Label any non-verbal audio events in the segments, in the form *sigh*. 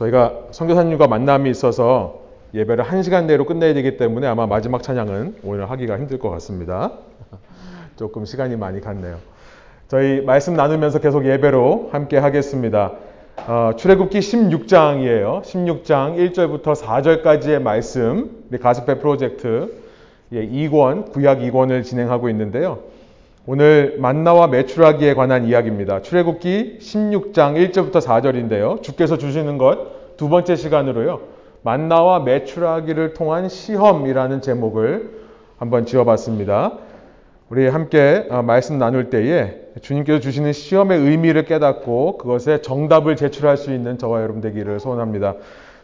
저희가 선교사님과 만남이 있어서 예배를 한 시간 내로 끝내야 되기 때문에 아마 마지막 찬양은 오늘 하기가 힘들 것 같습니다. *laughs* 조금 시간이 많이 갔네요. 저희 말씀 나누면서 계속 예배로 함께 하겠습니다. 어, 출애굽기 16장이에요. 16장 1절부터 4절까지의 말씀, 우리 가스페 프로젝트 예, 2권, 구약 2권을 진행하고 있는데요. 오늘 만나와 메추라기에 관한 이야기입니다. 출애굽기 16장 1절부터 4절인데요. 주께서 주시는 것 두 번째 시간으로요. 만나와 메추라기를 통한 시험이라는 제목을 한번 지어봤습니다. 우리 함께 어, 말씀 나눌 때에 주님께서 주시는 시험의 의미를 깨닫고 그것에 정답을 제출할 수 있는 저와 여러분 되기를 소원합니다.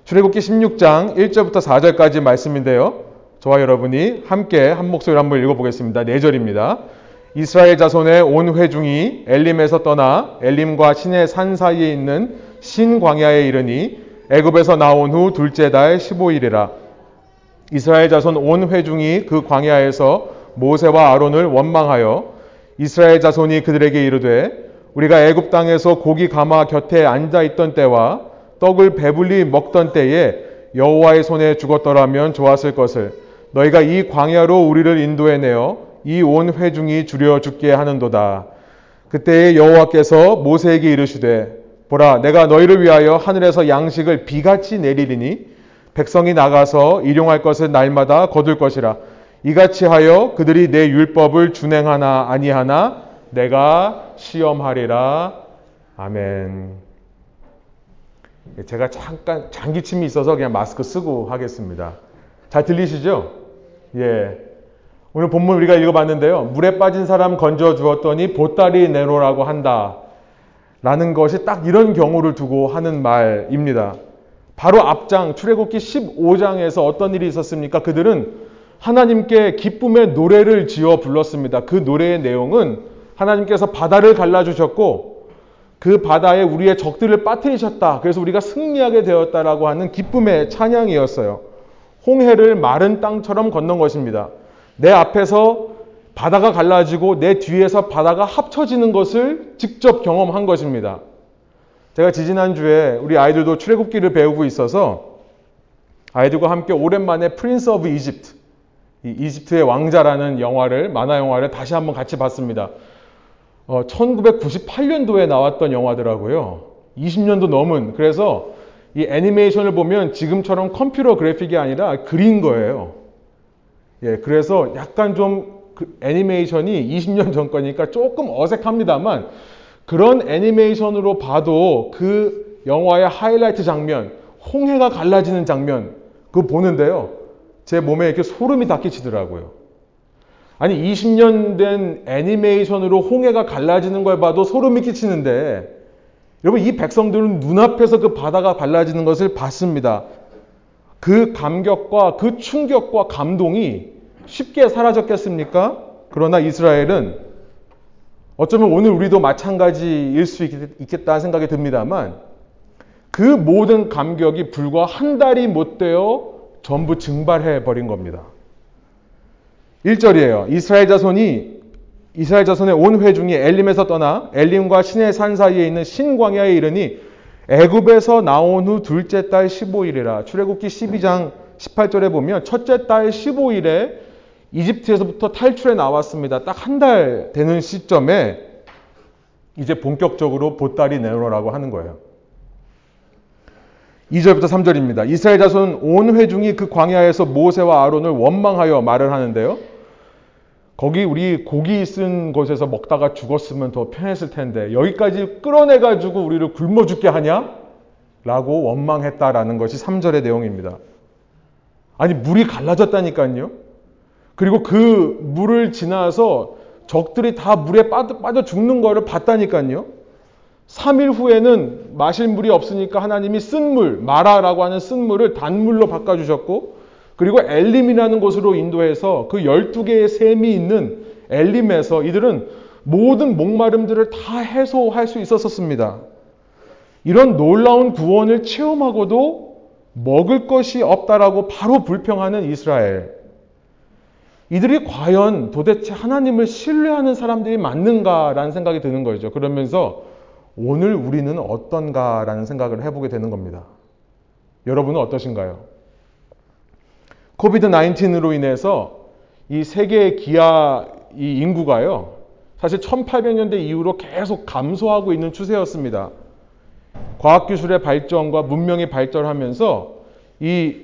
출애굽기 16장 1절부터 4절까지 말씀인데요. 저와 여러분이 함께 한 목소리로 한번 읽어보겠습니다. 4절입니다. 이스라엘 자손의 온 회중이 엘림에서 떠나 엘림과 신의 산 사이에 있는 신광야에 이르니 애굽에서 나온 후 둘째 달 15일이라. 이스라엘 자손 온 회중이 그 광야에서 모세와 아론을 원망하여 이스라엘 자손이 그들에게 이르되 우리가 애굽 땅에서 고기 가마 곁에 앉아 있던 때와 떡을 배불리 먹던 때에 여호와의 손에 죽었더라면 좋았을 것을 너희가 이 광야로 우리를 인도해 내어 이 온 회중이 줄여 죽게 하는도다. 그때에 여호와께서 모세에게 이르시되 보라 내가 너희를 위하여 하늘에서 양식을 비같이 내리리니 백성이 나가서 일용할 것을 날마다 거둘 것이라 이같이 하여 그들이 내 율법을 준행하나 아니하나 내가 시험하리라 아멘. 제가 잠깐 장기침이 있어서 그냥 마스크 쓰고 하겠습니다. 잘 들리시죠? 예. 오늘 본문 우리가 읽어봤는데요. 물에 빠진 사람 건져 주었더니 보따리 내놓으라고 한다. 라는 것이 딱 이런 경우를 두고 하는 말입니다. 바로 앞장 출애굽기 15장에서 어떤 일이 있었습니까? 그들은 하나님께 기쁨의 노래를 지어 불렀습니다. 그 노래의 내용은 하나님께서 바다를 갈라 주셨고 그 바다에 우리의 적들을 빠뜨리셨다. 그래서 우리가 승리하게 되었다라고 하는 기쁨의 찬양이었어요. 홍해를 마른 땅처럼 건넌 것입니다. 내 앞에서 바다가 갈라지고 내 뒤에서 바다가 합쳐지는 것을 직접 경험한 것입니다. 제가 지지난주에 우리 아이들도 출애굽기를 배우고 있어서 아이들과 함께 오랜만에 Prince of Egypt, 이 이집트의 왕자라는 영화를 만화 영화를 다시 한번 같이 봤습니다. 어, 1998년도에 나왔던 영화더라고요. 20년도 넘은 그래서 이 애니메이션을 보면 지금처럼 컴퓨터 그래픽이 아니라 그린 거예요. 예, 그래서 약간 좀 그 애니메이션이 20년 전 거니까 조금 어색합니다만 그런 애니메이션으로 봐도 그 영화의 하이라이트 장면, 홍해가 갈라지는 장면, 그거 보는데요. 제 몸에 이렇게 소름이 닥치더라고요. 아니, 20년 된 애니메이션으로 홍해가 갈라지는 걸 봐도 소름이 끼치는데, 여러분, 이 백성들은 눈앞에서 그 바다가 갈라지는 것을 봤습니다. 그 감격과 그 충격과 감동이 쉽게 사라졌겠습니까? 그러나 이스라엘은 어쩌면 오늘 우리도 마찬가지일 수 있겠다 생각이 듭니다만 그 모든 감격이 불과 한 달이 못 되어 전부 증발해 버린 겁니다. 1절이에요. 이스라엘 자손이 이스라엘 자손의 온 회중이 엘림에서 떠나 엘림과 신의 산 사이에 있는 신광야에 이르니 애굽에서 나온 후 둘째 달 15일이라 출애굽기 12장 18절에 보면 첫째 달 15일에 이집트에서부터 탈출해 나왔습니다. 딱 한 달 되는 시점에 이제 본격적으로 보따리 내놓으라고 하는 거예요. 2절부터 3절입니다. 이스라엘 자손 온 회중이 그 광야에서 모세와 아론을 원망하여 말을 하는데요. 거기 우리 고기 쓴 곳에서 먹다가 죽었으면 더 편했을 텐데 여기까지 끌어내가지고 우리를 굶어 죽게 하냐? 라고 원망했다라는 것이 3절의 내용입니다. 아니 물이 갈라졌다니까요. 그리고 그 물을 지나서 적들이 다 물에 빠져, 빠져 죽는 거를 봤다니까요. 3일 후에는 마실 물이 없으니까 하나님이 쓴 물, 마라라고 하는 쓴 물을 단물로 바꿔주셨고, 그리고 엘림이라는 곳으로 인도해서 그 12개의 샘이 있는 엘림에서 이들은 모든 목마름들을 다 해소할 수 있었습니다. 이런 놀라운 구원을 체험하고도 먹을 것이 없다라고 바로 불평하는 이스라엘. 이들이 과연 도대체 하나님을 신뢰하는 사람들이 맞는가라는 생각이 드는 거죠. 그러면서 오늘 우리는 어떤가라는 생각을 해보게 되는 겁니다. 여러분은 어떠신가요? 코비드 19으로 인해서 이 세계의 기아 이 인구가요. 사실 1800년대 이후로 계속 감소하고 있는 추세였습니다. 과학기술의 발전과 문명이 발전하면서 이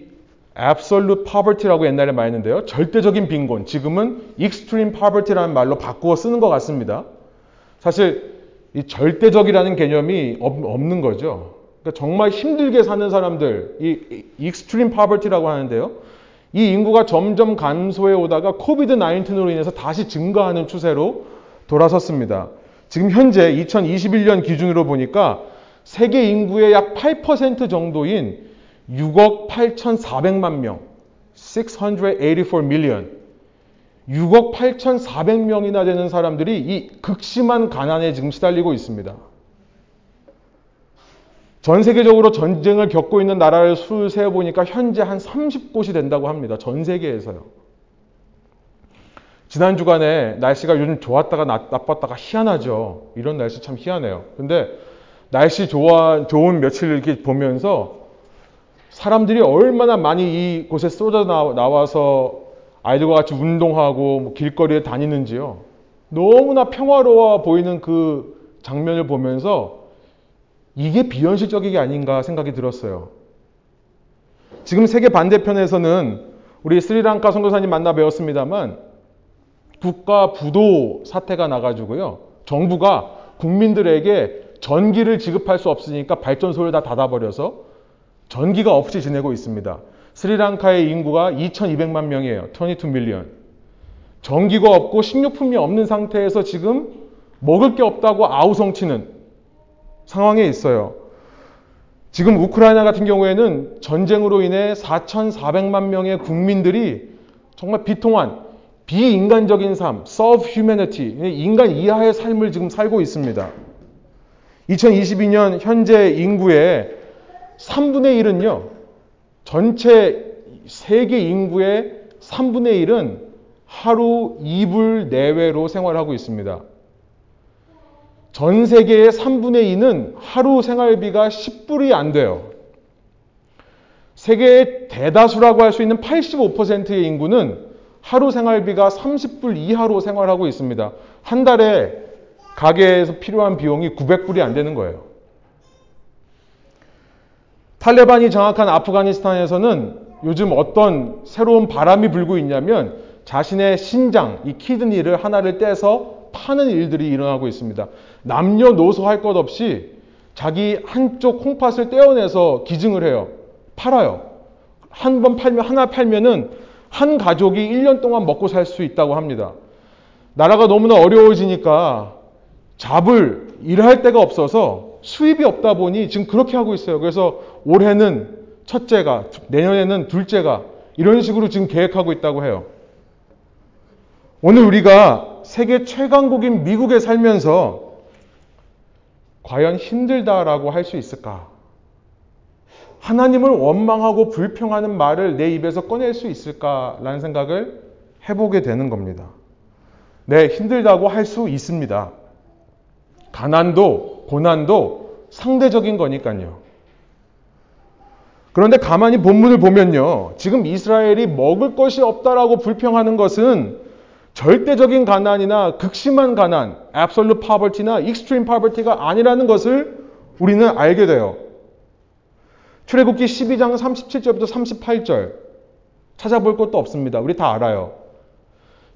absolute poverty라고 옛날에 말했는데요. 절대적인 빈곤, 지금은 extreme poverty라는 말로 바꾸어 쓰는 것 같습니다. 사실 이 절대적이라는 개념이 없는 거죠. 그러니까 정말 힘들게 사는 사람들, 이 extreme poverty라고 하는데요. 이 인구가 점점 감소해 오다가 코비드 19으로 인해서 다시 증가하는 추세로 돌아섰습니다. 지금 현재 2021년 기준으로 보니까 세계 인구의 약 8% 정도인 6억 8,400만 명, 684 million, 6억 8,400명이나 되는 사람들이 이 극심한 가난에 지금 시달리고 있습니다. 전 세계적으로 전쟁을 겪고 있는 나라를 수 세어보니까 현재 한 30곳이 된다고 합니다. 전 세계에서요. 지난 주간에 날씨가 요즘 좋았다가 나 빴다가 희한하죠. 이런 날씨 참 희한해요. 근데 날씨 좋아, 좋은 며칠 이렇게 보면서 사람들이 얼마나 많이 이곳에 쏟아 나와서 아이들과 같이 운동하고 뭐 길거리에 다니는지요. 너무나 평화로워 보이는 그 장면을 보면서 이게 비현실적이게 아닌가 생각이 들었어요. 지금 세계 반대편에서는 우리 스리랑카 선교사님 만나 배웠습니다만 국가 부도 사태가 나가지고요. 정부가 국민들에게 전기를 지급할 수 없으니까 발전소를 다 닫아버려서 전기가 없이 지내고 있습니다. 스리랑카의 인구가 2200만 명이에요. 22 밀리언. 전기가 없고 식료품이 없는 상태에서 지금 먹을 게 없다고 아우성치는 상황에 있어요. 지금 우크라이나 같은 경우에는 전쟁으로 인해 4,400만 명의 국민들이 정말 비통한 비인간적인 삶, serve humanity, 인간 이하의 삶을 지금 살고 있습니다. 2022년 현재 인구의 3분의 1은요, 전체 세계 인구의 3분의 1은 하루 2불 내외로 생활하고 있습니다. 전 세계의 3분의 2는 하루 생활비가 10불이 안 돼요. 세계의 대다수라고 할 수 있는 85%의 인구는 하루 생활비가 30불 이하로 생활하고 있습니다. 한 달에 가게에서 필요한 비용이 900불이 안 되는 거예요. 탈레반이 장악한 아프가니스탄에서는 요즘 어떤 새로운 바람이 불고 있냐면 자신의 신장, 이 키드니를 하나를 떼서 파는 일들이 일어나고 있습니다. 남녀노소 할 것 없이 자기 한쪽 콩팥을 떼어내서 기증을 해요. 팔아요. 한 번 팔면, 하나 팔면은 한 가족이 1년 동안 먹고 살 수 있다고 합니다. 나라가 너무나 어려워지니까 잡을 일할 데가 없어서 수입이 없다 보니 지금 그렇게 하고 있어요. 그래서 올해는 첫째가, 내년에는 둘째가 이런 식으로 지금 계획하고 있다고 해요. 오늘 우리가 세계 최강국인 미국에 살면서 과연 힘들다라고 할 수 있을까? 하나님을 원망하고 불평하는 말을 내 입에서 꺼낼 수 있을까라는 생각을 해보게 되는 겁니다. 네, 힘들다고 할 수 있습니다. 가난도, 고난도 상대적인 거니까요. 그런데 가만히 본문을 보면요. 지금 이스라엘이 먹을 것이 없다라고 불평하는 것은 절대적인 가난이나 극심한 가난, absolute poverty나 extreme poverty가 아니라는 것을 우리는 알게 돼요. 출애굽기 12장 37절부터 38절 찾아볼 것도 없습니다. 우리 다 알아요.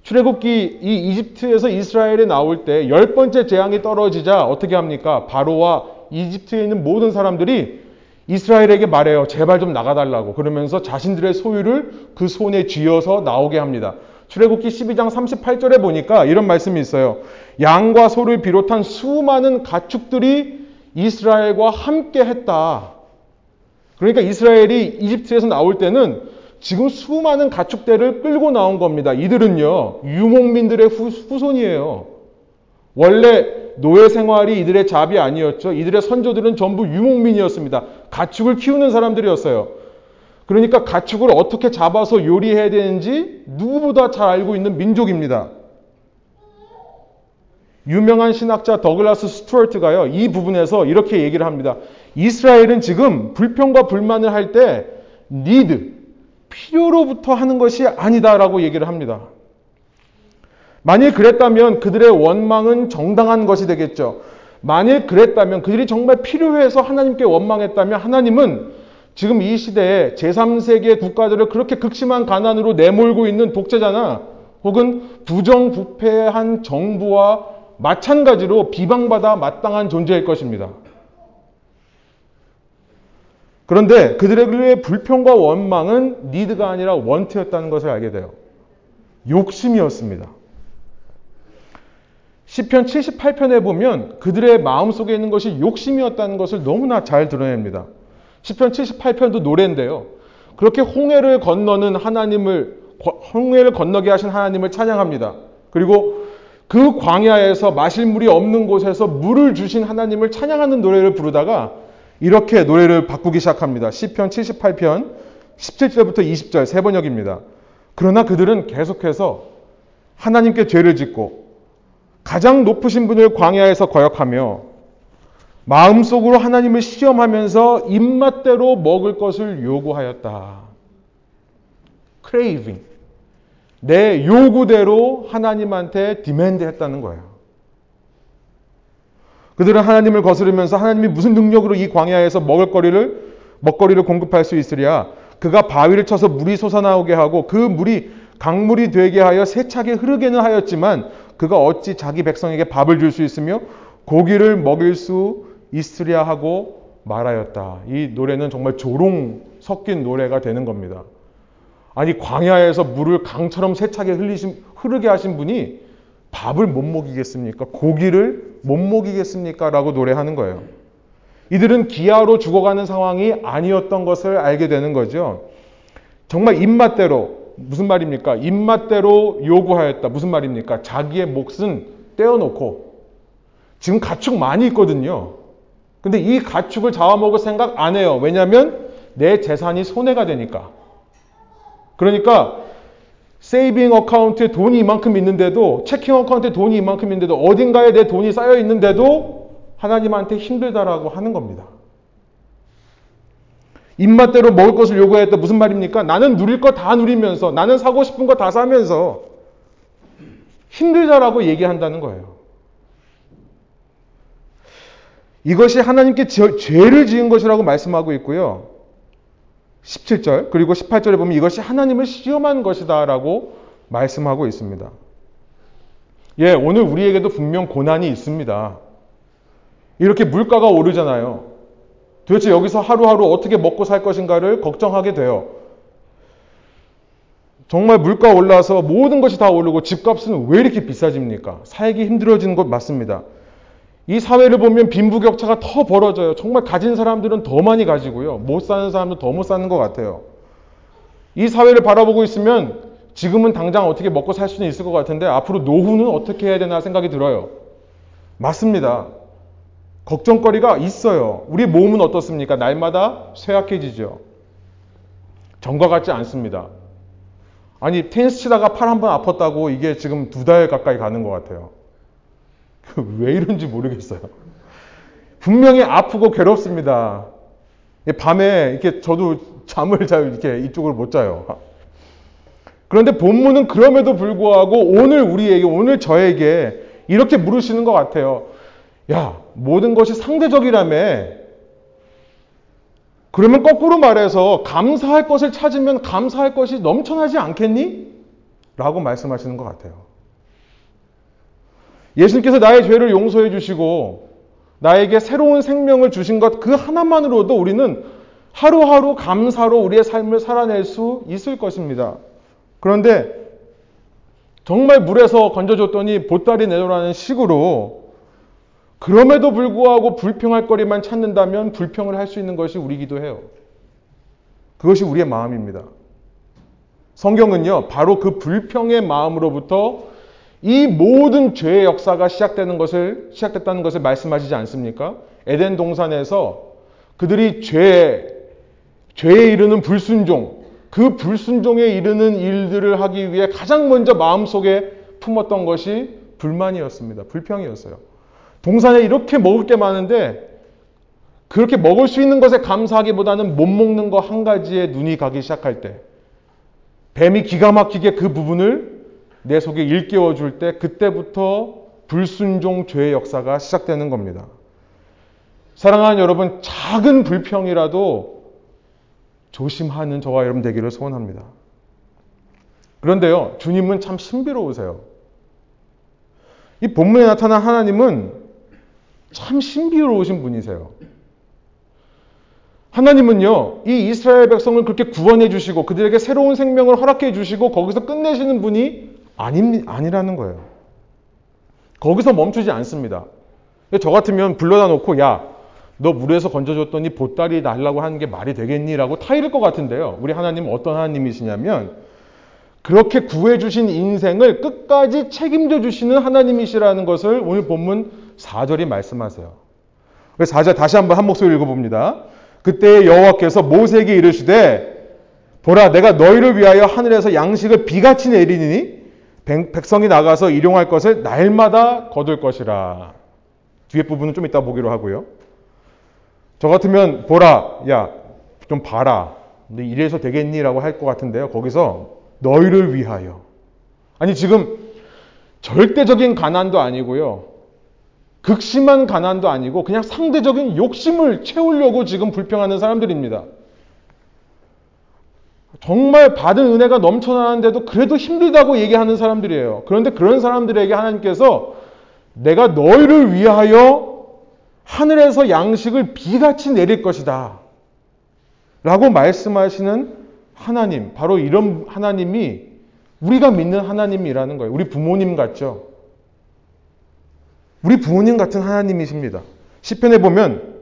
출애굽기 이 이집트에서 이스라엘이 나올 때 열 번째 재앙이 떨어지자 어떻게 합니까? 바로와 이집트에 있는 모든 사람들이 이스라엘에게 말해요. 제발 좀 나가달라고. 그러면서 자신들의 소유를 그 손에 쥐어서 나오게 합니다. 출애굽기 12장 38절에 보니까 이런 말씀이 있어요. 양과 소를 비롯한 수많은 가축들이 이스라엘과 함께 했다. 그러니까 이스라엘이 이집트에서 나올 때는 지금 수많은 가축대를 끌고 나온 겁니다. 이들은요, 유목민들의 후, 후손이에요. 원래 노예 생활이 이들의 잡이 아니었죠. 이들의 선조들은 전부 유목민이었습니다. 가축을 키우는 사람들이었어요. 그러니까 가축을 어떻게 잡아서 요리해야 되는지 누구보다 잘 알고 있는 민족입니다. 유명한 신학자 더글라스 스튜어트가요, 이 부분에서 이렇게 얘기를 합니다. 이스라엘은 지금 불평과 불만을 할 때 need, 필요로부터 하는 것이 아니다라고 얘기를 합니다. 만일 그랬다면 그들의 원망은 정당한 것이 되겠죠. 만일 그랬다면 그들이 정말 필요해서 하나님께 원망했다면 하나님은 지금 이 시대에 제3세계 국가들을 그렇게 극심한 가난으로 내몰고 있는 독재자나 혹은 부정부패한 정부와 마찬가지로 비방받아 마땅한 존재일 것입니다. 그런데 그들의 불평과 원망은 니드가 아니라 원트였다는 것을 알게 돼요. 욕심이었습니다. 시편 78편에 보면 그들의 마음속에 있는 것이 욕심이었다는 것을 너무나 잘 드러냅니다. 시편 78편도 노래인데요. 그렇게 홍해를 건너는 하나님을 홍해를 건너게 하신 하나님을 찬양합니다. 그리고 그 광야에서 마실 물이 없는 곳에서 물을 주신 하나님을 찬양하는 노래를 부르다가 이렇게 노래를 바꾸기 시작합니다. 시편 78편 17절부터 20절 세 번역입니다. 그러나 그들은 계속해서 하나님께 죄를 짓고 가장 높으신 분을 광야에서 거역하며 마음속으로 하나님을 시험하면서 입맛대로 먹을 것을 요구하였다. craving. 내 요구대로 하나님한테 demand 했다는 거예요. 그들은 하나님을 거스르면서 하나님이 무슨 능력으로 이 광야에서 먹을거리를 먹거리를 공급할 수 있으랴 그가 바위를 쳐서 물이 솟아나오게 하고 그 물이 강물이 되게 하여 세차게 흐르게는 하였지만 그가 어찌 자기 백성에게 밥을 줄 수 있으며 고기를 먹일 수 있으랴 하고 말하였다. 이 노래는 정말 조롱 섞인 노래가 되는 겁니다. 아니 광야에서 물을 강처럼 세차게 흘리신, 흐르게 하신 분이 밥을 못 먹이겠습니까? 고기를 못 먹이겠습니까? 라고 노래하는 거예요. 이들은 기아로 죽어가는 상황이 아니었던 것을 알게 되는 거죠. 정말 입맛대로 무슨 말입니까? 입맛대로 요구하였다. 무슨 말입니까? 자기의 몫은 떼어놓고 지금 가축 많이 있거든요. 근데 이 가축을 잡아먹을 생각 안 해요. 왜냐하면 내 재산이 손해가 되니까. 그러니까 saving account에 돈이 이만큼 있는데도 checking account에 돈이 이만큼 있는데도 어딘가에 내 돈이 쌓여 있는데도 하나님한테 힘들다라고 하는 겁니다. 입맛대로 먹을 것을 요구했다. 무슨 말입니까? 나는 누릴 거 다 누리면서, 나는 사고 싶은 거 다 사면서 힘들다라고 얘기한다는 거예요. 이것이 하나님께 죄를 지은 것이라고 말씀하고 있고요. 17절, 그리고 18절에 보면 이것이 하나님을 시험한 것이다라고 말씀하고 있습니다. 예, 오늘 우리에게도 분명 고난이 있습니다. 이렇게 물가가 오르잖아요. 도대체 여기서 하루하루 어떻게 먹고 살 것인가를 걱정하게 돼요. 정말 물가 올라서 모든 것이 다 오르고 집값은 왜 이렇게 비싸집니까? 살기 힘들어지는 것 맞습니다. 이 사회를 보면 빈부격차가 더 벌어져요. 정말 가진 사람들은 더 많이 가지고요. 못 사는 사람도 더 못 사는 것 같아요. 이 사회를 바라보고 있으면 지금은 당장 어떻게 먹고 살 수는 있을 것 같은데 앞으로 노후는 어떻게 해야 되나 생각이 들어요. 맞습니다. 걱정거리가 있어요. 우리 몸은 어떻습니까? 날마다 쇠약해지죠. 전과 같지 않습니다. 아니, 테니스 치다가 팔 한 번 아팠다고 이게 지금 두 달 가까이 가는 것 같아요. *laughs* 왜 이런지 모르겠어요. 분명히 아프고 괴롭습니다. 밤에 이렇게 저도 잠을 잘 이렇게 이쪽으로 못 자요. 그런데 본문은 그럼에도 불구하고 오늘 우리에게, 오늘 저에게 이렇게 물으시는 것 같아요. 야, 모든 것이 상대적이라며. 그러면 거꾸로 말해서 감사할 것을 찾으면 감사할 것이 넘쳐나지 않겠니? 라고 말씀하시는 것 같아요. 예수님께서 나의 죄를 용서해 주시고 나에게 새로운 생명을 주신 것 그 하나만으로도 우리는 하루하루 감사로 우리의 삶을 살아낼 수 있을 것입니다. 그런데 정말 물에서 건져줬더니 보따리 내놓으라는 식으로 그럼에도 불구하고 불평할 거리만 찾는다면 불평을 할 수 있는 것이 우리기도 해요. 그것이 우리의 마음입니다. 성경은요, 바로 그 불평의 마음으로부터 이 모든 죄의 역사가 시작되는 것을, 시작됐다는 것을 말씀하시지 않습니까? 에덴 동산에서 그들이 죄, 죄에 이르는 불순종, 그 불순종에 이르는 일들을 하기 위해 가장 먼저 마음속에 품었던 것이 불만이었습니다. 불평이었어요. 동산에 이렇게 먹을 게 많은데 그렇게 먹을 수 있는 것에 감사하기보다는 못 먹는 거 한 가지에 눈이 가기 시작할 때, 뱀이 기가 막히게 그 부분을 내 속에 일깨워 줄 때, 그때부터 불순종 죄의 역사가 시작되는 겁니다. 사랑하는 여러분, 작은 불평이라도 조심하는 저와 여러분 되기를 소원합니다. 그런데요, 주님은 참 신비로우세요. 이 본문에 나타난 하나님은 참 신비로우신 분이세요. 하나님은요, 이 이스라엘 백성을 그렇게 구원해 주시고 그들에게 새로운 생명을 허락해 주시고 거기서 끝내시는 분이 아니, 아니라는 거예요. 거기서 멈추지 않습니다. 저 같으면 불러다 놓고, 야, 너 물에서 건져줬더니 보따리 날라고 하는 게 말이 되겠니? 라고 타이를 것 같은데요. 우리 하나님은 어떤 하나님이시냐면, 그렇게 구해주신 인생을 끝까지 책임져 주시는 하나님이시라는 것을 오늘 본문 4절이 말씀하세요. 4절 다시 한번 한 목소리 읽어봅니다. 그때 여호와께서 모세에게 이르시되 보라 내가 너희를 위하여 하늘에서 양식을 비같이 내리니 백성이 나가서 일용할 것을 날마다 거둘 것이라. 뒤에 부분은 좀 이따 보기로 하고요. 저 같으면 보라 야 좀 봐라. 근데 이래서 되겠니 라고 할 것 같은데요. 거기서 너희를 위하여. 아니, 지금 절대적인 가난도 아니고요. 극심한 가난도 아니고 그냥 상대적인 욕심을 채우려고 지금 불평하는 사람들입니다. 정말 받은 은혜가 넘쳐나는데도 그래도 힘들다고 얘기하는 사람들이에요. 그런데 그런 사람들에게 하나님께서 내가 너희를 위하여 하늘에서 양식을 비같이 내릴 것이다. 라고 말씀하시는 하나님, 바로 이런 하나님이 우리가 믿는 하나님이라는 거예요. 우리 부모님 같죠? 우리 부모님 같은 하나님이십니다. 시편에 보면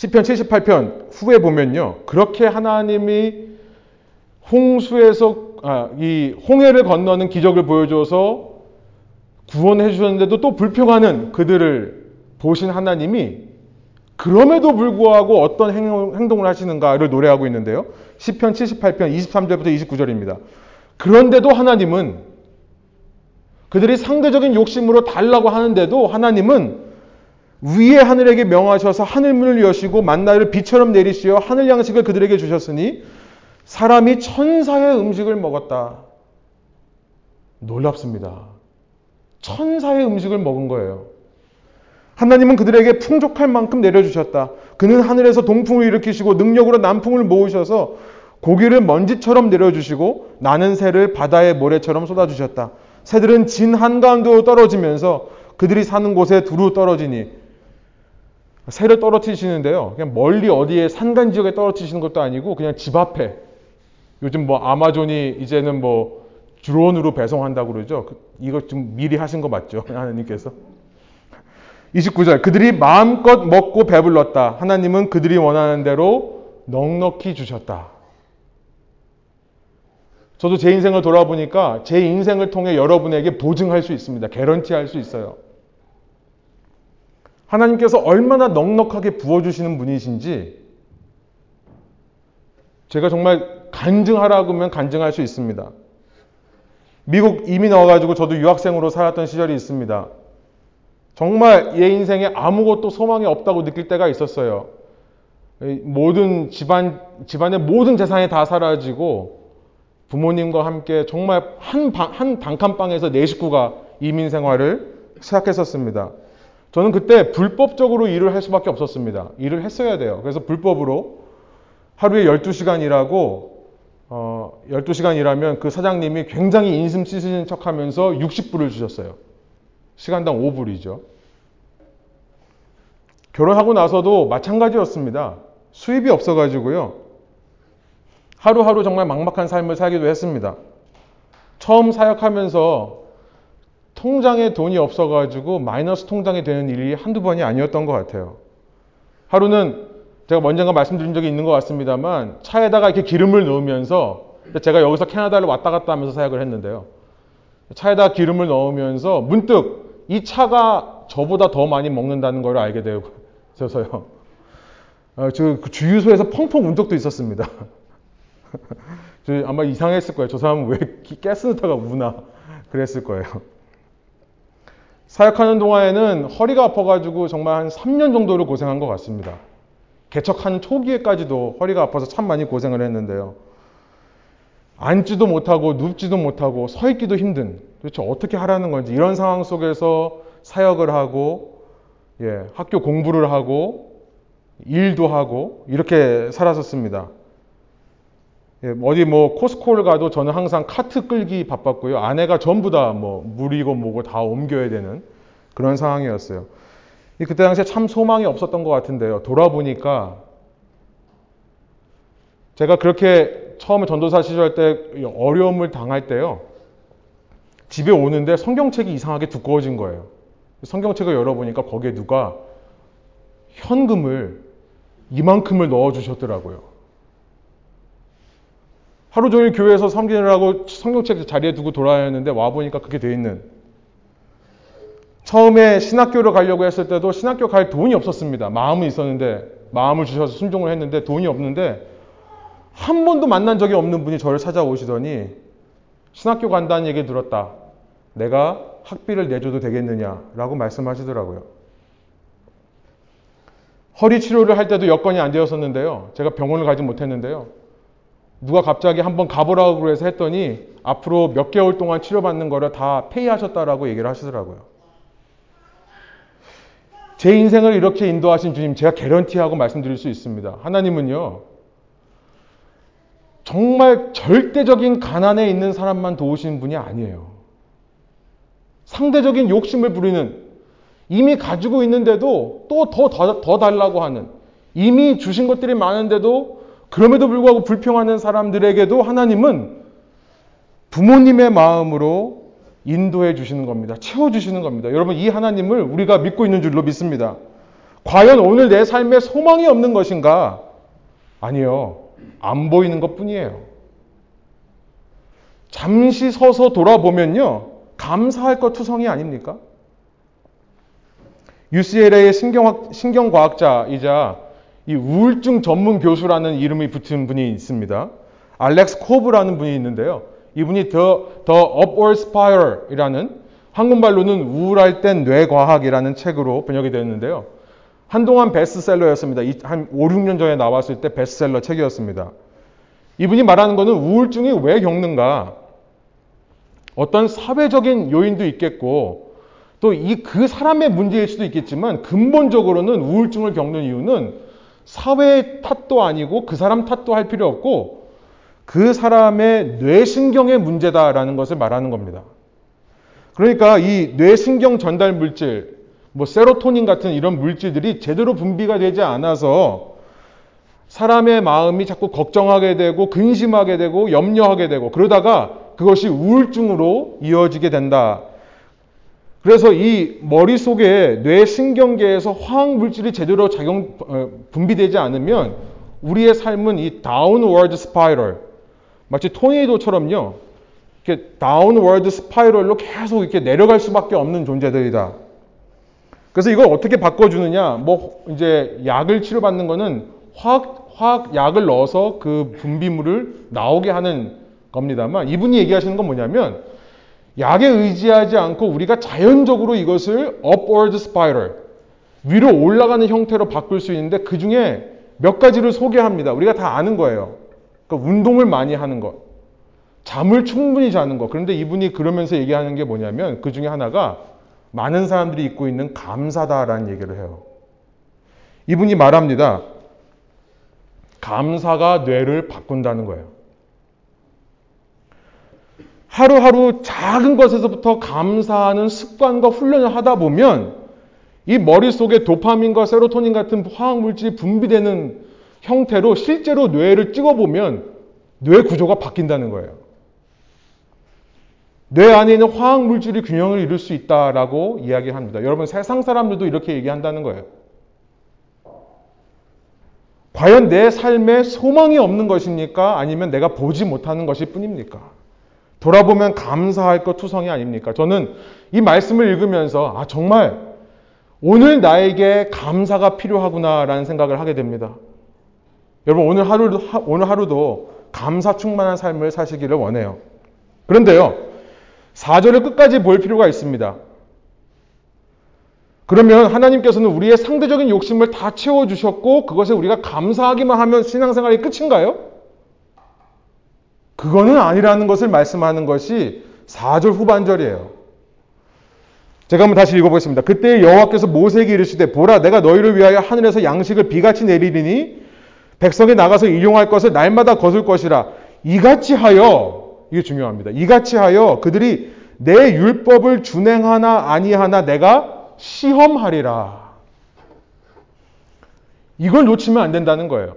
시편 78편 후에 보면요. 그렇게 하나님이 홍수에서 아, 이 홍해를 건너는 기적을 보여줘서 구원해 주셨는데도 또 불평하는 그들을 보신 하나님이 그럼에도 불구하고 어떤 행동을 하시는가를 노래하고 있는데요. 10편 78편 23절부터 29절입니다. 그런데도 하나님은 그들이 상대적인 욕심으로 달라고 하는데도 하나님은 위에 하늘에게 명하셔서 하늘 문을 여시고 만나를 비처럼 내리시어 하늘 양식을 그들에게 주셨으니 사람이 천사의 음식을 먹었다. 놀랍습니다. 천사의 음식을 먹은 거예요. 하나님은 그들에게 풍족할 만큼 내려주셨다. 그는 하늘에서 동풍을 일으키시고 능력으로 남풍을 모으셔서 고기를 먼지처럼 내려주시고 나는 새를 바다의 모래처럼 쏟아주셨다. 새들은 진 한가운데로 떨어지면서 그들이 사는 곳에 두루 떨어지니 새를 떨어뜨리시는데요. 그냥 멀리 어디에 산간 지역에 떨어뜨리시는 것도 아니고 그냥 집 앞에 요즘 뭐 아마존이 이제는 뭐 드론으로 배송한다고 그러죠. 그 이거 좀 미리 하신 거 맞죠? *laughs* 하나님께서. 29절 그들이 마음껏 먹고 배불렀다. 하나님은 그들이 원하는 대로 넉넉히 주셨다. 저도 제 인생을 돌아보니까 제 인생을 통해 여러분에게 보증할 수 있습니다. 개런티 할 수 있어요. 하나님께서 얼마나 넉넉하게 부어주시는 분이신지 제가 정말 간증하라고 하면 간증할 수 있습니다. 미국 이민 와가지고 저도 유학생으로 살았던 시절이 있습니다. 정말 얘 인생에 아무것도 소망이 없다고 느낄 때가 있었어요. 모든 집안, 집안의 모든 재산이 다 사라지고 부모님과 함께 정말 한, 방, 한 단칸방에서 네 식구가 이민 생활을 시작했었습니다. 저는 그때 불법적으로 일을 할 수밖에 없었습니다. 일을 했어야 돼요. 그래서 불법으로 하루에 12시간 일하고, 어, 12시간 일하면 그 사장님이 굉장히 인심 씻으신 척 하면서 60불을 주셨어요. 시간당 5불이죠. 결혼하고 나서도 마찬가지였습니다. 수입이 없어가지고요. 하루하루 정말 막막한 삶을 살기도 했습니다. 처음 사역하면서 통장에 돈이 없어가지고 마이너스 통장이 되는 일이 한두 번이 아니었던 것 같아요. 하루는 제가 먼저가 말씀드린 적이 있는 것 같습니다만 차에다가 이렇게 기름을 넣으면서 제가 여기서 캐나다를 왔다 갔다 하면서 사역을 했는데요. 차에다 기름을 넣으면서 문득 이 차가 저보다 더 많이 먹는다는 걸 알게 되어서요. 어, 저그 주유소에서 펑펑 운 적도 있었습니다. *laughs* 아마 이상했을 거예요. 저 사람은 왜 가스누타가 우나 그랬을 거예요. 사역하는 동안에는 허리가 아파가지고 정말 한 3년 정도를 고생한 것 같습니다. 개척하는 초기에까지도 허리가 아파서 참 많이 고생을 했는데요. 앉지도 못하고 눕지도 못하고 서 있기도 힘든 도대체 어떻게 하라는 건지 이런 상황 속에서 사역을 하고 예, 학교 공부를 하고 일도 하고 이렇게 살았었습니다. 예, 어디 뭐 코스코를 가도 저는 항상 카트 끌기 바빴고요. 아내가 전부 다 뭐 물이고 뭐고 다 옮겨야 되는 그런 상황이었어요. 그때 당시에 참 소망이 없었던 것 같은데요. 돌아보니까 제가 그렇게 처음에 전도사 시절 때 어려움을 당할 때요. 집에 오는데 성경책이 이상하게 두꺼워진 거예요. 성경책을 열어보니까 거기에 누가 현금을 이만큼을 넣어주셨더라고요. 하루 종일 교회에서 섬기느라 하고 성경책 자리에 두고 돌아야 했는데 와보니까 그게 돼 있는. 처음에 신학교를 가려고 했을 때도 신학교 갈 돈이 없었습니다. 마음은 있었는데, 마음을 주셔서 순종을 했는데 돈이 없는데, 한 번도 만난 적이 없는 분이 저를 찾아오시더니, 신학교 간다는 얘기 들었다. 내가 학비를 내줘도 되겠느냐라고 말씀하시더라고요. 허리 치료를 할 때도 여건이 안 되었었는데요. 제가 병원을 가지 못했는데요. 누가 갑자기 한번 가보라고 그래서 했더니 앞으로 몇 개월 동안 치료받는 거를 다 페이하셨다라고 얘기를 하시더라고요. 제 인생을 이렇게 인도하신 주님, 제가 개런티하고 말씀드릴 수 있습니다. 하나님은요, 정말 절대적인 가난에 있는 사람만 도우시는 분이 아니에요. 상대적인 욕심을 부리는, 이미 가지고 있는데도 또 더, 더, 더 달라고 하는, 이미 주신 것들이 많은데도 그럼에도 불구하고 불평하는 사람들에게도 하나님은 부모님의 마음으로 인도해 주시는 겁니다. 채워 주시는 겁니다. 여러분, 이 하나님을 우리가 믿고 있는 줄로 믿습니다. 과연 오늘 내 삶에 소망이 없는 것인가? 아니요. 안 보이는 것 뿐이에요. 잠시 서서 돌아보면요. 감사할 것 투성이 아닙니까? UCLA의 신경학, 신경과학자이자 이 우울증 전문 교수라는 이름이 붙은 분이 있습니다. 알렉스 코브라는 분이 있는데요. 이분이 The, The Upward Spiral이라는 한국말로는 우울할 땐 뇌과학이라는 책으로 번역이 되었는데요. 한동안 베스트셀러였습니다. 한 5, 6년 전에 나왔을 때 베스트셀러 책이었습니다. 이분이 말하는 것은 우울증이 왜 겪는가? 어떤 사회적인 요인도 있겠고 또 이 그 사람의 문제일 수도 있겠지만 근본적으로는 우울증을 겪는 이유는 사회의 탓도 아니고 그 사람 탓도 할 필요 없고 그 사람의 뇌신경의 문제다라는 것을 말하는 겁니다. 그러니까 이 뇌신경 전달 물질, 뭐 세로토닌 같은 이런 물질들이 제대로 분비가 되지 않아서 사람의 마음이 자꾸 걱정하게 되고 근심하게 되고 염려하게 되고 그러다가 그것이 우울증으로 이어지게 된다. 그래서 이 머릿속에 뇌신경계에서 화학 물질이 제대로 작용 어, 분비되지 않으면 우리의 삶은 이 downward spiral 마치 토네이도처럼요. 이렇게 downward spiral로 계속 이렇게 내려갈 수밖에 없는 존재들이다. 그래서 이걸 어떻게 바꿔주느냐? 뭐 이제 약을 치료받는 거는 화학 화학 약을 넣어서 그 분비물을 나오게 하는 겁니다만 이분이 얘기하시는 건 뭐냐면 약에 의지하지 않고 우리가 자연적으로 이것을 upward spiral, 위로 올라가는 형태로 바꿀 수 있는데 그 중에 몇 가지를 소개합니다. 우리가 다 아는 거예요. 그러니까 운동을 많이 하는 것, 잠을 충분히 자는 것. 그런데 이분이 그러면서 얘기하는 게 뭐냐면 그 중에 하나가 많은 사람들이 잊고 있는 감사다라는 얘기를 해요. 이분이 말합니다. 감사가 뇌를 바꾼다는 거예요. 하루하루 작은 것에서부터 감사하는 습관과 훈련을 하다 보면 이 머릿속에 도파민과 세로토닌 같은 화학물질이 분비되는 형태로 실제로 뇌를 찍어보면 뇌 구조가 바뀐다는 거예요. 뇌 안에 있는 화학물질이 균형을 이룰 수 있다라고 이야기합니다. 여러분 세상 사람들도 이렇게 얘기한다는 거예요. 과연 내 삶에 소망이 없는 것입니까? 아니면 내가 보지 못하는 것일 뿐입니까? 돌아보면 감사할 것 투성이 아닙니까? 저는 이 말씀을 읽으면서 아 정말 오늘 나에게 감사가 필요하구나라는 생각을 하게 됩니다. 여러분 오늘 하루도 오늘 하루도 감사 충만한 삶을 사시기를 원해요. 그런데요. 4절을 끝까지 볼 필요가 있습니다. 그러면 하나님께서는 우리의 상대적인 욕심을 다 채워 주셨고 그것에 우리가 감사하기만 하면 신앙생활이 끝인가요? 그거는 아니라는 것을 말씀하는 것이 4절 후반절이에요. 제가 한번 다시 읽어보겠습니다. 그때 여호와께서 모세에게 이르시되 보라 내가 너희를 위하여 하늘에서 양식을 비같이 내리리니 백성이 나가서 일용할 것을 날마다 거둘 것이라 이같이 하여 이게 중요합니다. 이같이 하여 그들이 내 율법을 준행하나 아니하나 내가 시험하리라. 이걸 놓치면 안 된다는 거예요.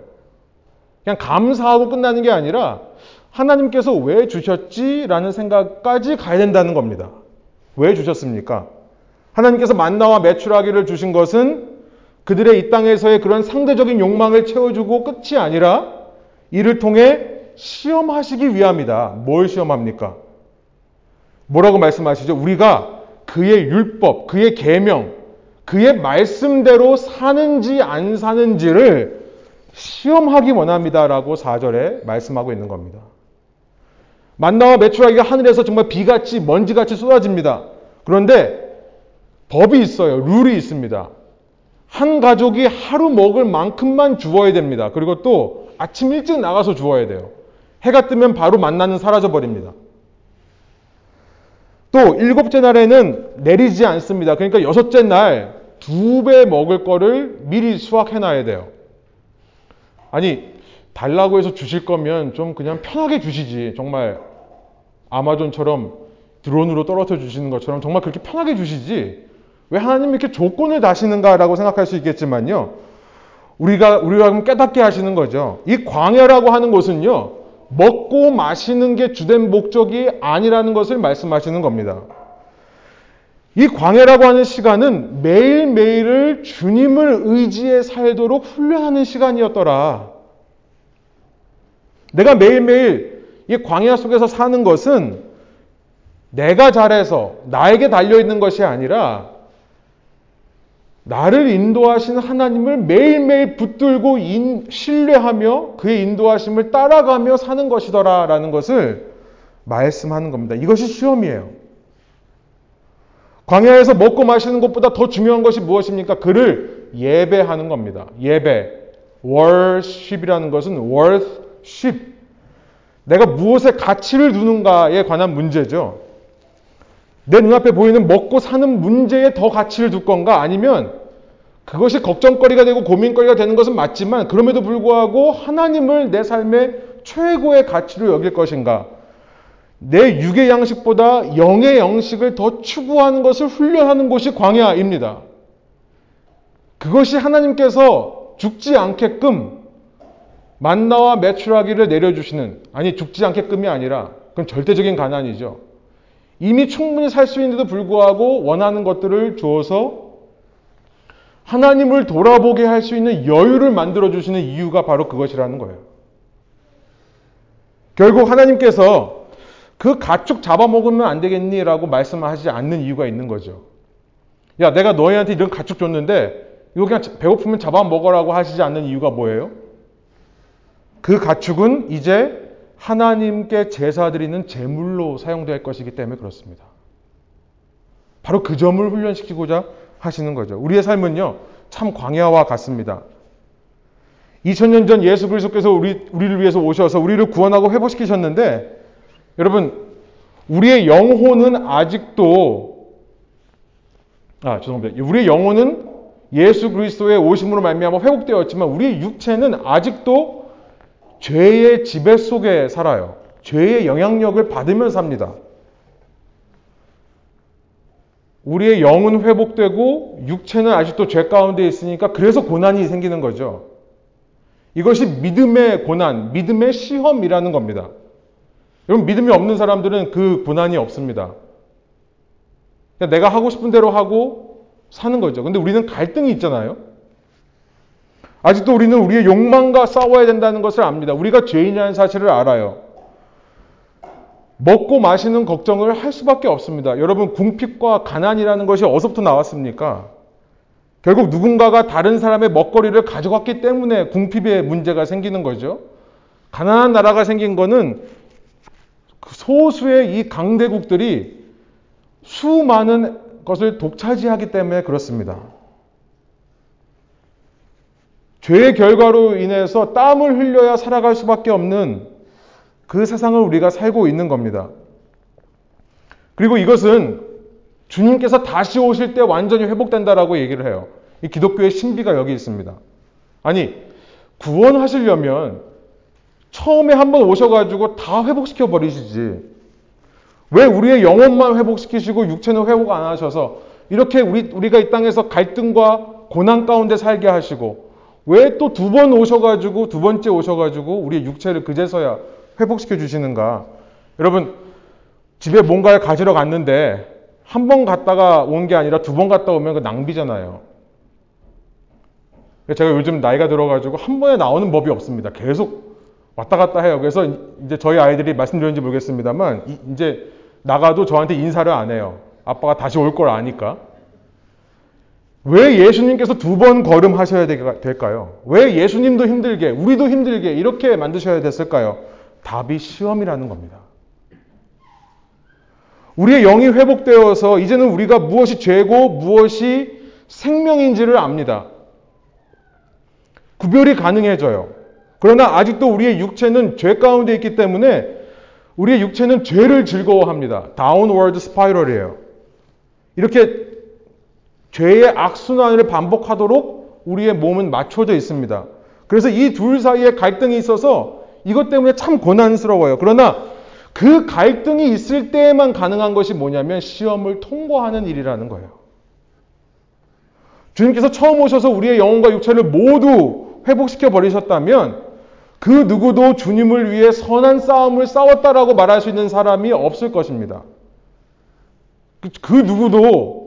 그냥 감사하고 끝나는 게 아니라 하나님께서 왜 주셨지라는 생각까지 가야 된다는 겁니다. 왜 주셨습니까? 하나님께서 만나와 매출하기를 주신 것은 그들의 이 땅에서의 그런 상대적인 욕망을 채워주고 끝이 아니라 이를 통해 시험하시기 위함이다. 뭘 시험합니까? 뭐라고 말씀하시죠? 우리가 그의 율법, 그의 계명, 그의 말씀대로 사는지 안 사는지를 시험하기 원합니다라고 4절에 말씀하고 있는 겁니다. 만나와 메추라기가 하늘에서 정말 비같이 먼지같이 쏟아집니다. 그런데 법이 있어요. 룰이 있습니다. 한 가족이 하루 먹을 만큼만 주어야 됩니다. 그리고 또 아침 일찍 나가서 주어야 돼요. 해가 뜨면 바로 만나는 사라져 버립니다. 또 일곱째 날에는 내리지 않습니다. 그러니까 여섯째 날 두 배 먹을 거를 미리 수확해 놔야 돼요. 아니 달라고 해서 주실 거면 좀 그냥 편하게 주시지. 정말 아마존처럼 드론으로 떨어져 주시는 것처럼 정말 그렇게 편하게 주시지. 왜 하나님 이렇게 조건을 다시는가라고 생각할 수 있겠지만요. 우리가 우리가 깨닫게 하시는 거죠. 이 광야라고 하는 곳은요. 먹고 마시는 게 주된 목적이 아니라는 것을 말씀하시는 겁니다. 이 광야라고 하는 시간은 매일매일을 주님을 의지해 살도록 훈련하는 시간이었더라. 내가 매일매일 이 광야 속에서 사는 것은 내가 잘해서 나에게 달려있는 것이 아니라 나를 인도하신 하나님을 매일매일 붙들고 인, 신뢰하며 그의 인도하심을 따라가며 사는 것이더라 라는 것을 말씀하는 겁니다. 이것이 시험이에요. 광야에서 먹고 마시는 것보다 더 중요한 것이 무엇입니까? 그를 예배하는 겁니다. 예배. worship이라는 것은 worship. 내가 무엇에 가치를 두는가에 관한 문제죠. 내 눈앞에 보이는 먹고 사는 문제에 더 가치를 둘 건가? 아니면 그것이 걱정거리가 되고 고민거리가 되는 것은 맞지만 그럼에도 불구하고 하나님을 내 삶의 최고의 가치로 여길 것인가? 내 육의 양식보다 영의 양식을 더 추구하는 것을 훈련하는 곳이 광야입니다. 그것이 하나님께서 죽지 않게끔 만나와 매출하기를 내려주시는, 아니, 죽지 않게끔이 아니라, 그건 절대적인 가난이죠. 이미 충분히 살 수 있는데도 불구하고 원하는 것들을 주어서 하나님을 돌아보게 할 수 있는 여유를 만들어 주시는 이유가 바로 그것이라는 거예요. 결국 하나님께서 그 가축 잡아먹으면 안 되겠니라고 말씀하지 않는 이유가 있는 거죠. 야, 내가 너희한테 이런 가축 줬는데 이거 그냥 배고프면 잡아먹으라고 하시지 않는 이유가 뭐예요? 그 가축은 이제 하나님께 제사 드리는 제물로 사용될 것이기 때문에 그렇습니다. 바로 그 점을 훈련시키고자 하시는 거죠. 우리의 삶은요, 참 광야와 같습니다. 2000년 전 예수 그리스도께서 우리, 우리를 위해서 오셔서 우리를 구원하고 회복시키셨는데, 여러분, 우리의 영혼은 아직도, 아, 죄송합니다. 우리의 영혼은 예수 그리스도의 오심으로 말미암아 회복되었지만, 우리의 육체는 아직도 죄의 지배 속에 살아요. 죄의 영향력을 받으며 삽니다. 우리의 영은 회복되고 육체는 아직도 죄 가운데 있으니까 그래서 고난이 생기는 거죠. 이것이 믿음의 고난, 믿음의 시험이라는 겁니다. 여러분, 믿음이 없는 사람들은 그 고난이 없습니다. 내가 하고 싶은 대로 하고 사는 거죠. 근데 우리는 갈등이 있잖아요. 아직도 우리는 우리의 욕망과 싸워야 된다는 것을 압니다. 우리가 죄인이라는 사실을 알아요. 먹고 마시는 걱정을 할 수밖에 없습니다. 여러분, 궁핍과 가난이라는 것이 어디서부터 나왔습니까? 결국 누군가가 다른 사람의 먹거리를 가져갔기 때문에 궁핍의 문제가 생기는 거죠. 가난한 나라가 생긴 거는 그 소수의 이 강대국들이 수많은 것을 독차지하기 때문에 그렇습니다. 죄의 결과로 인해서 땀을 흘려야 살아갈 수밖에 없는 그 세상을 우리가 살고 있는 겁니다. 그리고 이것은 주님께서 다시 오실 때 완전히 회복된다라고 얘기를 해요. 이 기독교의 신비가 여기 있습니다. 아니, 구원하시려면 처음에 한번 오셔가지고 다 회복시켜 버리시지. 왜 우리의 영혼만 회복시키시고 육체는 회복 안 하셔서 이렇게 우리, 우리가 이 땅에서 갈등과 고난 가운데 살게 하시고 왜 또 두 번 오셔가지고 두 번째 오셔가지고 우리의 육체를 그제서야 회복시켜 주시는가? 여러분 집에 뭔가를 가지러 갔는데 한 번 갔다가 온 게 아니라 두 번 갔다 오면 그 낭비잖아요. 제가 요즘 나이가 들어가지고 한 번에 나오는 법이 없습니다. 계속 왔다 갔다 해요. 그래서 이제 저희 아이들이 말씀드렸는지 모르겠습니다만 이제 나가도 저한테 인사를 안 해요. 아빠가 다시 올 걸 아니까. 왜 예수님께서 두 번 걸음하셔야 될까요? 왜 예수님도 힘들게, 우리도 힘들게 이렇게 만드셔야 됐을까요? 답이 시험이라는 겁니다. 우리의 영이 회복되어서 이제는 우리가 무엇이 죄고 무엇이 생명인지를 압니다. 구별이 가능해져요. 그러나 아직도 우리의 육체는 죄 가운데 있기 때문에 우리의 육체는 죄를 즐거워합니다. downward spiral이에요. 이렇게 죄의 악순환을 반복하도록 우리의 몸은 맞춰져 있습니다. 그래서 이 둘 사이에 갈등이 있어서 이것 때문에 참 고난스러워요. 그러나 그 갈등이 있을 때에만 가능한 것이 뭐냐면 시험을 통과하는 일이라는 거예요. 주님께서 처음 오셔서 우리의 영혼과 육체를 모두 회복시켜 버리셨다면 그 누구도 주님을 위해 선한 싸움을 싸웠다라고 말할 수 있는 사람이 없을 것입니다. 그, 그 누구도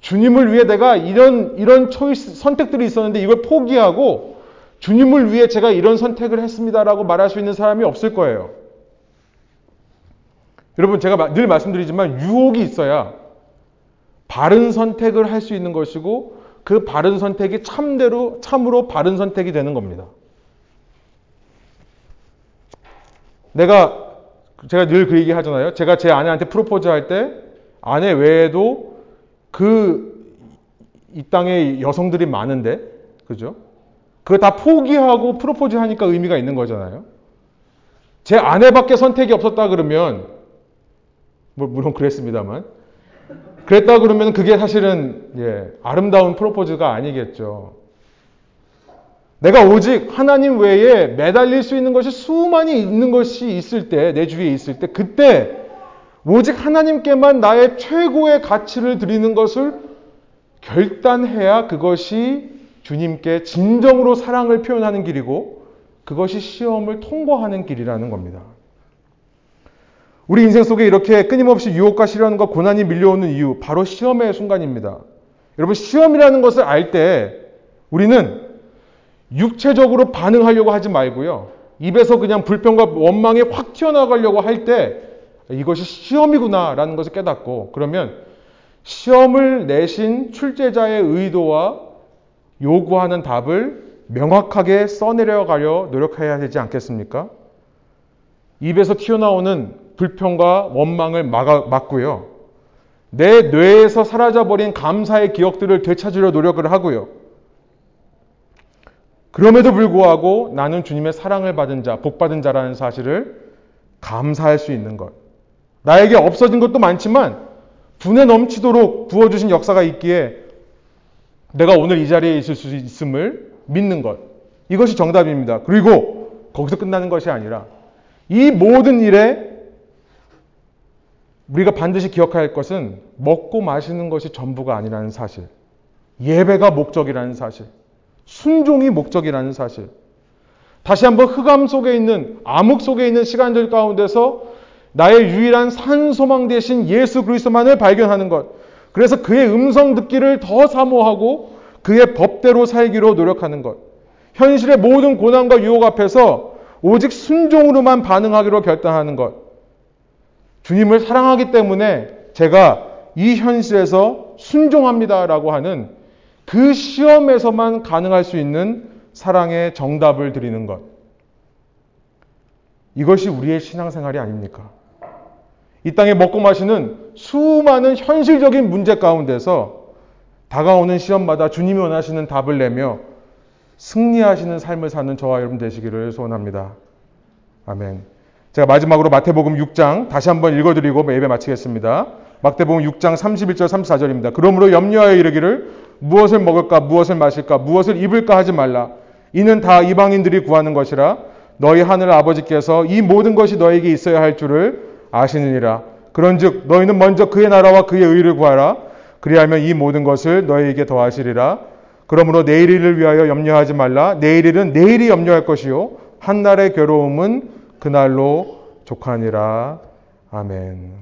주님을 위해 내가 이런 이런 초이스 선택들이 있었는데 이걸 포기하고 주님을 위해 제가 이런 선택을 했습니다라고 말할 수 있는 사람이 없을 거예요. 여러분 제가 늘 말씀드리지만 유혹이 있어야 바른 선택을 할 수 있는 것이고 그 바른 선택이 참대로 참으로 바른 선택이 되는 겁니다. 내가 제가 늘 그 얘기 하잖아요. 제가 제 아내한테 프로포즈 할 때 아내 외에도 그 이 땅에 여성들이 많은데 그죠? 그거 다 포기하고 프로포즈 하니까 의미가 있는 거잖아요. 제 아내밖에 선택이 없었다 그러면 뭐 물론 그랬습니다만 그랬다 그러면 그게 사실은 예, 아름다운 프로포즈가 아니겠죠. 내가 오직 하나님 외에 매달릴 수 있는 것이 수많이 있는 것이 있을 때, 내 주위에 있을 때, 그때 오직 하나님께만 나의 최고의 가치를 드리는 것을 결단해야 그것이 주님께 진정으로 사랑을 표현하는 길이고 그것이 시험을 통과하는 길이라는 겁니다. 우리 인생 속에 이렇게 끊임없이 유혹과 시련과 고난이 밀려오는 이유, 바로 시험의 순간입니다. 여러분, 시험이라는 것을 알 때 우리는 육체적으로 반응하려고 하지 말고요. 입에서 그냥 불평과 원망이 확 튀어나가려고 할 때 이것이 시험이구나라는 것을 깨닫고 그러면 시험을 내신 출제자의 의도와 요구하는 답을 명확하게 써내려가려 노력해야 되지 않겠습니까? 입에서 튀어나오는 불평과 원망을 막아, 막고요. 내 뇌에서 사라져버린 감사의 기억들을 되찾으려 노력을 하고요. 그럼에도 불구하고 나는 주님의 사랑을 받은 자, 복 받은 자라는 사실을 감사할 수 있는 것. 나에게 없어진 것도 많지만 분에 넘치도록 부어주신 역사가 있기에 내가 오늘 이 자리에 있을 수 있음을 믿는 것. 이것이 정답입니다. 그리고 거기서 끝나는 것이 아니라 이 모든 일에 우리가 반드시 기억해야 할 것은 먹고 마시는 것이 전부가 아니라는 사실. 예배가 목적이라는 사실. 순종이 목적이라는 사실. 다시 한번 흑암 속에 있는 암흑 속에 있는 시간들 가운데서 나의 유일한 산소망 대신 예수 그리스도만을 발견하는 것. 그래서 그의 음성 듣기를 더 사모하고 그의 법대로 살기로 노력하는 것. 현실의 모든 고난과 유혹 앞에서 오직 순종으로만 반응하기로 결단하는 것. 주님을 사랑하기 때문에 제가 이 현실에서 순종합니다라고 하는 그 시험에서만 가능할 수 있는 사랑의 정답을 드리는 것. 이것이 우리의 신앙생활이 아닙니까? 이 땅에 먹고 마시는 수많은 현실적인 문제 가운데서 다가오는 시험마다 주님이 원하시는 답을 내며 승리하시는 삶을 사는 저와 여러분 되시기를 소원합니다. 아멘. 제가 마지막으로 마태복음 6장 다시 한번 읽어드리고 예배 마치겠습니다. 마태복음 6장 31절 34절입니다. 그러므로 염려하여 이르기를 무엇을 먹을까 무엇을 마실까 무엇을 입을까 하지 말라. 이는 다 이방인들이 구하는 것이라 너희 하늘 아버지께서 이 모든 것이 너에게 있어야 할 줄을 아시느니라. 그런즉 너희는 먼저 그의 나라와 그의 의를 구하라. 그리하면 이 모든 것을 너희에게 더하시리라. 그러므로 내일을 위하여 염려하지 말라. 내일 일은 내일이 염려할 것이요 한날의 괴로움은 그날로 족하니라. 아멘.